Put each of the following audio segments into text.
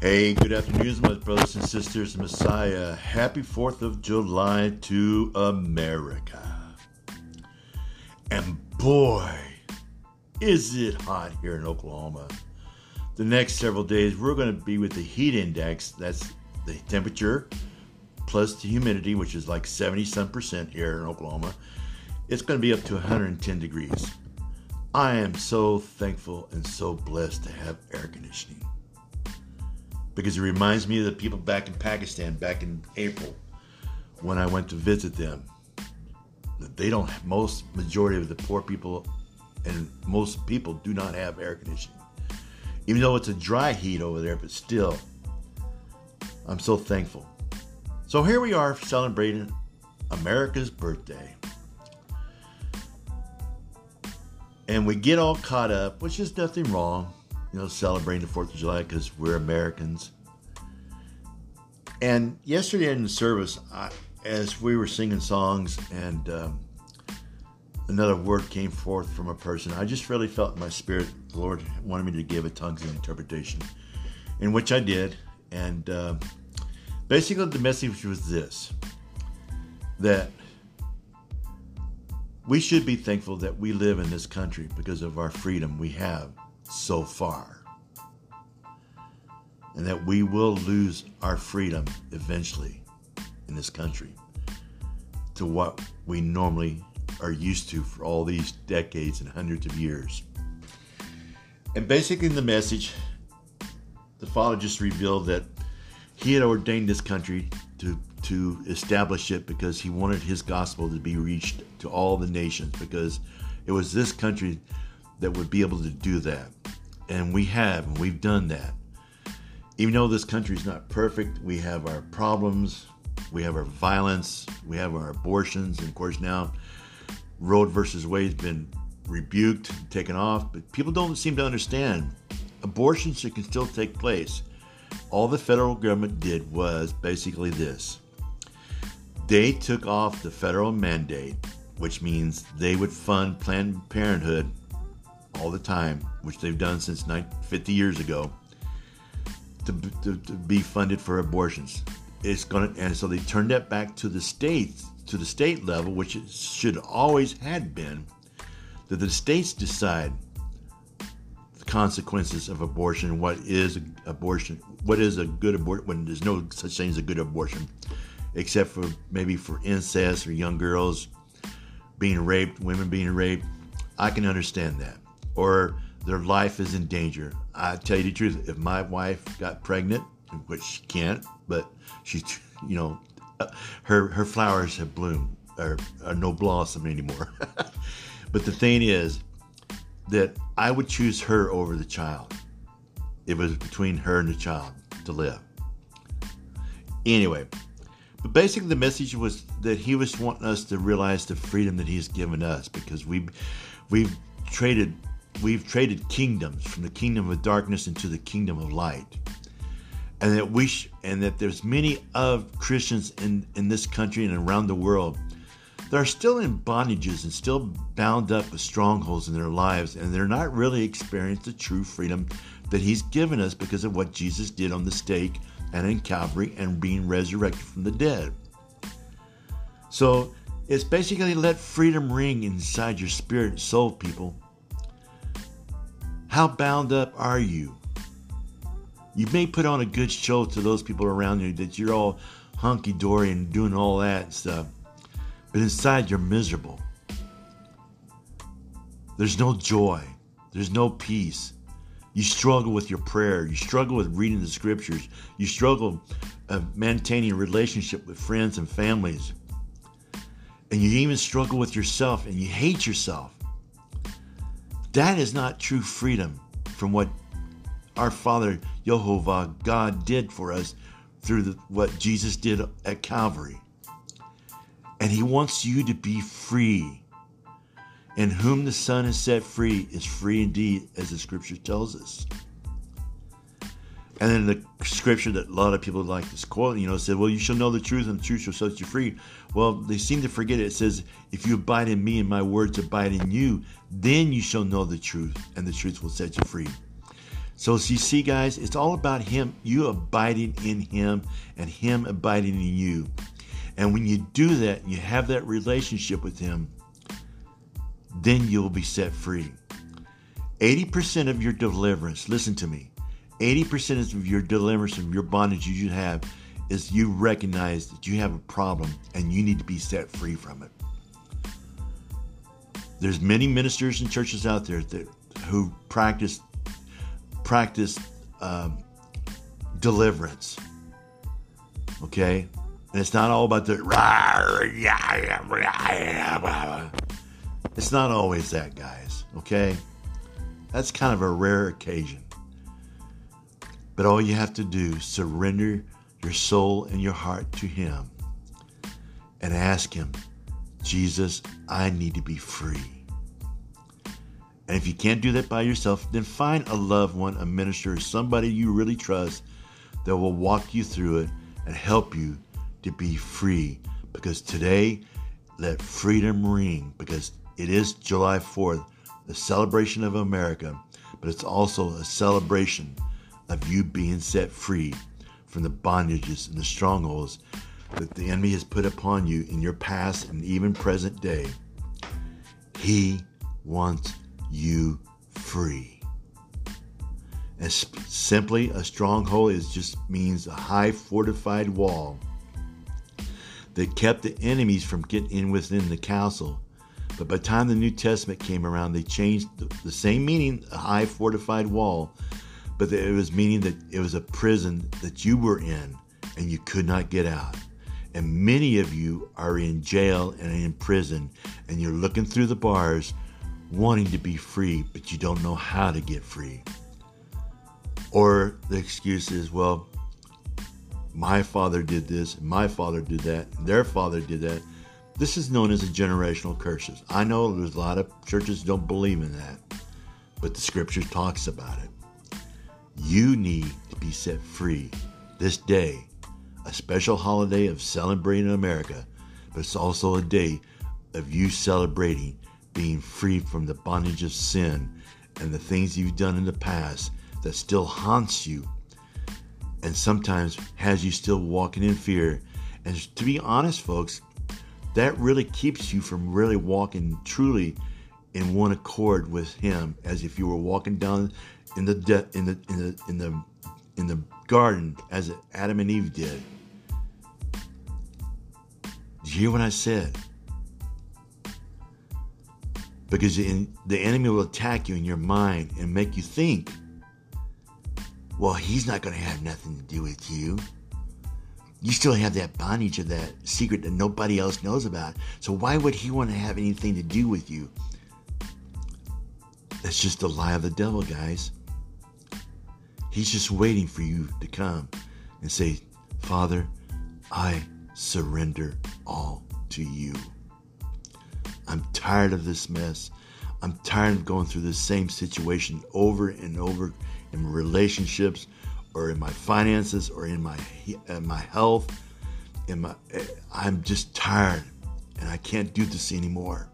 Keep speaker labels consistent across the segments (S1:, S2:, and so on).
S1: Hey, good afternoon, my brothers and sisters, Messiah. Happy 4th of July to America. And boy, is it hot here in Oklahoma. The next several days, we're going to be with the heat index. That's the temperature plus the humidity, which is like 70 some percent here in Oklahoma. It's going to be up to 110 degrees. I am so thankful and so blessed to have air conditioning because it reminds me of the people back in Pakistan back in April when I went to visit them. They don't, most majority of the poor people and most people do not have air conditioning. Even though it's a dry heat over there, but still, I'm so thankful. So here we are celebrating America's birthday. And we get all caught up, which is nothing wrong you know, celebrating the 4th of July because we're Americans. And yesterday in the service, I, as we were singing songs and um, another word came forth from a person, I just really felt in my spirit the Lord wanted me to give a tongues of interpretation, in which I did. And uh, basically, the message was this that we should be thankful that we live in this country because of our freedom we have so far. And that we will lose our freedom eventually in this country to what we normally are used to for all these decades and hundreds of years. And basically, the message, the Father just revealed that He had ordained this country to to establish it because he wanted his gospel to be reached to all the nations because it was this country that would be able to do that. And we have, and we've done that. Even though this country is not perfect, we have our problems, we have our violence, we have our abortions, and of course now Roe versus Wade has been rebuked, taken off, but people don't seem to understand. Abortions can still take place. All the federal government did was basically this. They took off the federal mandate, which means they would fund Planned Parenthood all the time, which they've done since 50 years ago, to, to, to be funded for abortions. It's going to, and so they turned that back to the states, to the state level, which it should always had been, that the states decide the consequences of abortion, what is abortion, what is a good abortion, when there's no such thing as a good abortion except for maybe for incest or young girls being raped, women being raped. I can understand that. Or their life is in danger. I tell you the truth, if my wife got pregnant, which she can't, but she's, you know, her her flowers have bloomed or are no blossom anymore. but the thing is that I would choose her over the child. It was between her and the child to live. Anyway, but basically, the message was that he was wanting us to realize the freedom that he's given us because we, we've traded, we've traded kingdoms from the kingdom of darkness into the kingdom of light, and that we sh- and that there's many of Christians in in this country and around the world that are still in bondages and still bound up with strongholds in their lives, and they're not really experiencing the true freedom that he's given us because of what Jesus did on the stake and in Calvary and being resurrected from the dead. So it's basically let freedom ring inside your spirit and soul, people. How bound up are you? You may put on a good show to those people around you that you're all hunky dory and doing all that stuff, but inside you're miserable. There's no joy, there's no peace, you struggle with your prayer. You struggle with reading the scriptures. You struggle uh, maintaining a relationship with friends and families. And you even struggle with yourself and you hate yourself. That is not true freedom from what our Father Jehovah God did for us through the, what Jesus did at Calvary. And He wants you to be free. And whom the Son has set free is free indeed, as the scripture tells us. And then the scripture that a lot of people like to quote, you know, said, Well, you shall know the truth, and the truth shall set you free. Well, they seem to forget it. It says, If you abide in me and my words abide in you, then you shall know the truth, and the truth will set you free. So, as you see, guys, it's all about Him, you abiding in Him, and Him abiding in you. And when you do that, you have that relationship with Him, then you'll be set free. 80% of your deliverance, listen to me, 80% of your deliverance from your bondage you have is you recognize that you have a problem and you need to be set free from it. There's many ministers and churches out there that who practice practice um, deliverance. Okay? And it's not all about the. It's not always that, guys. Okay? That's kind of a rare occasion. But all you have to do is surrender your soul and your heart to Him and ask Him, Jesus, I need to be free. And if you can't do that by yourself, then find a loved one, a minister, somebody you really trust that will walk you through it and help you to be free. Because today, let freedom ring, because it is July 4th, the celebration of America, but it's also a celebration of you being set free from the bondages and the strongholds that the enemy has put upon you in your past and even present day. He wants you free. And simply, a stronghold is just means a high fortified wall that kept the enemies from getting in within the castle. But by the time the New Testament came around, they changed the, the same meaning, a high fortified wall, but it was meaning that it was a prison that you were in and you could not get out. And many of you are in jail and in prison, and you're looking through the bars wanting to be free, but you don't know how to get free. Or the excuse is, well, my father did this, my father did that, their father did that. This is known as a generational curses. I know there's a lot of churches don't believe in that, but the scripture talks about it. You need to be set free this day, a special holiday of celebrating America, but it's also a day of you celebrating being free from the bondage of sin and the things you've done in the past that still haunts you and sometimes has you still walking in fear. And to be honest, folks, that really keeps you from really walking truly in one accord with Him, as if you were walking down in the de- in the in the in the in the garden as Adam and Eve did. Did you hear what I said? because the enemy will attack you in your mind and make you think, well, he's not going to have nothing to do with you. You still have that bondage of that secret that nobody else knows about. So why would he want to have anything to do with you? That's just the lie of the devil, guys. He's just waiting for you to come and say, Father, I surrender all to you. I'm tired of this mess. I'm tired of going through the same situation over and over in relationships or in my finances or in my in my health. In my, I'm just tired and I can't do this anymore.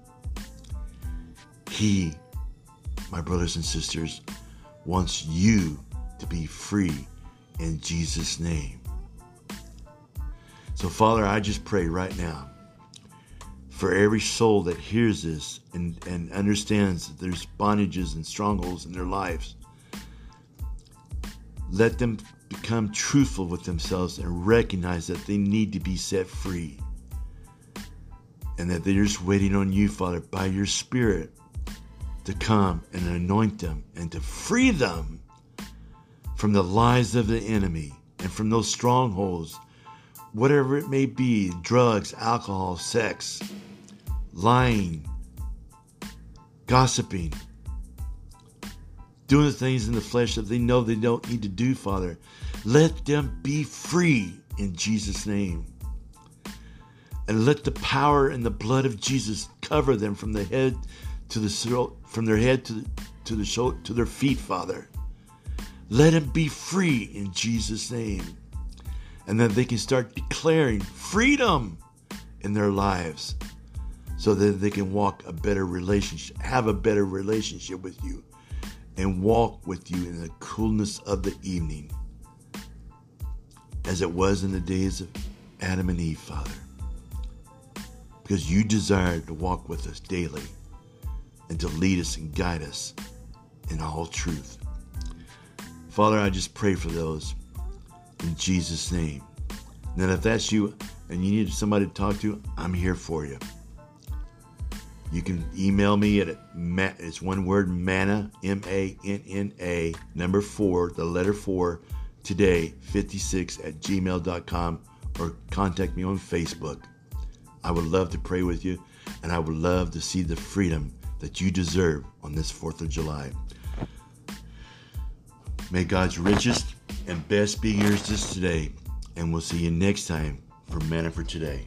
S1: He, my brothers and sisters, wants you to be free in Jesus' name. So, Father, I just pray right now for every soul that hears this and, and understands that there's bondages and strongholds in their lives. Let them become truthful with themselves and recognize that they need to be set free. And that they're just waiting on you, Father, by your Spirit to come and anoint them and to free them from the lies of the enemy and from those strongholds, whatever it may be drugs, alcohol, sex, lying, gossiping, doing the things in the flesh that they know they don't need to do, Father. Let them be free in Jesus' name. And let the power and the blood of Jesus cover them from the head to the throat, from their head to to the shoulder, to their feet, Father. Let them be free in Jesus' name. And that they can start declaring freedom in their lives so that they can walk a better relationship, have a better relationship with you, and walk with you in the coolness of the evening, as it was in the days of Adam and Eve, Father. Because you desire to walk with us daily and to lead us and guide us in all truth. Father, I just pray for those in Jesus' name. And if that's you and you need somebody to talk to, I'm here for you. You can email me at it's one word manna M A N N A number four the letter four today 56 at gmail.com or contact me on Facebook. I would love to pray with you and I would love to see the freedom that you deserve on this 4th of July. May God's richest and best be yours this today, and we'll see you next time for Manna for Today.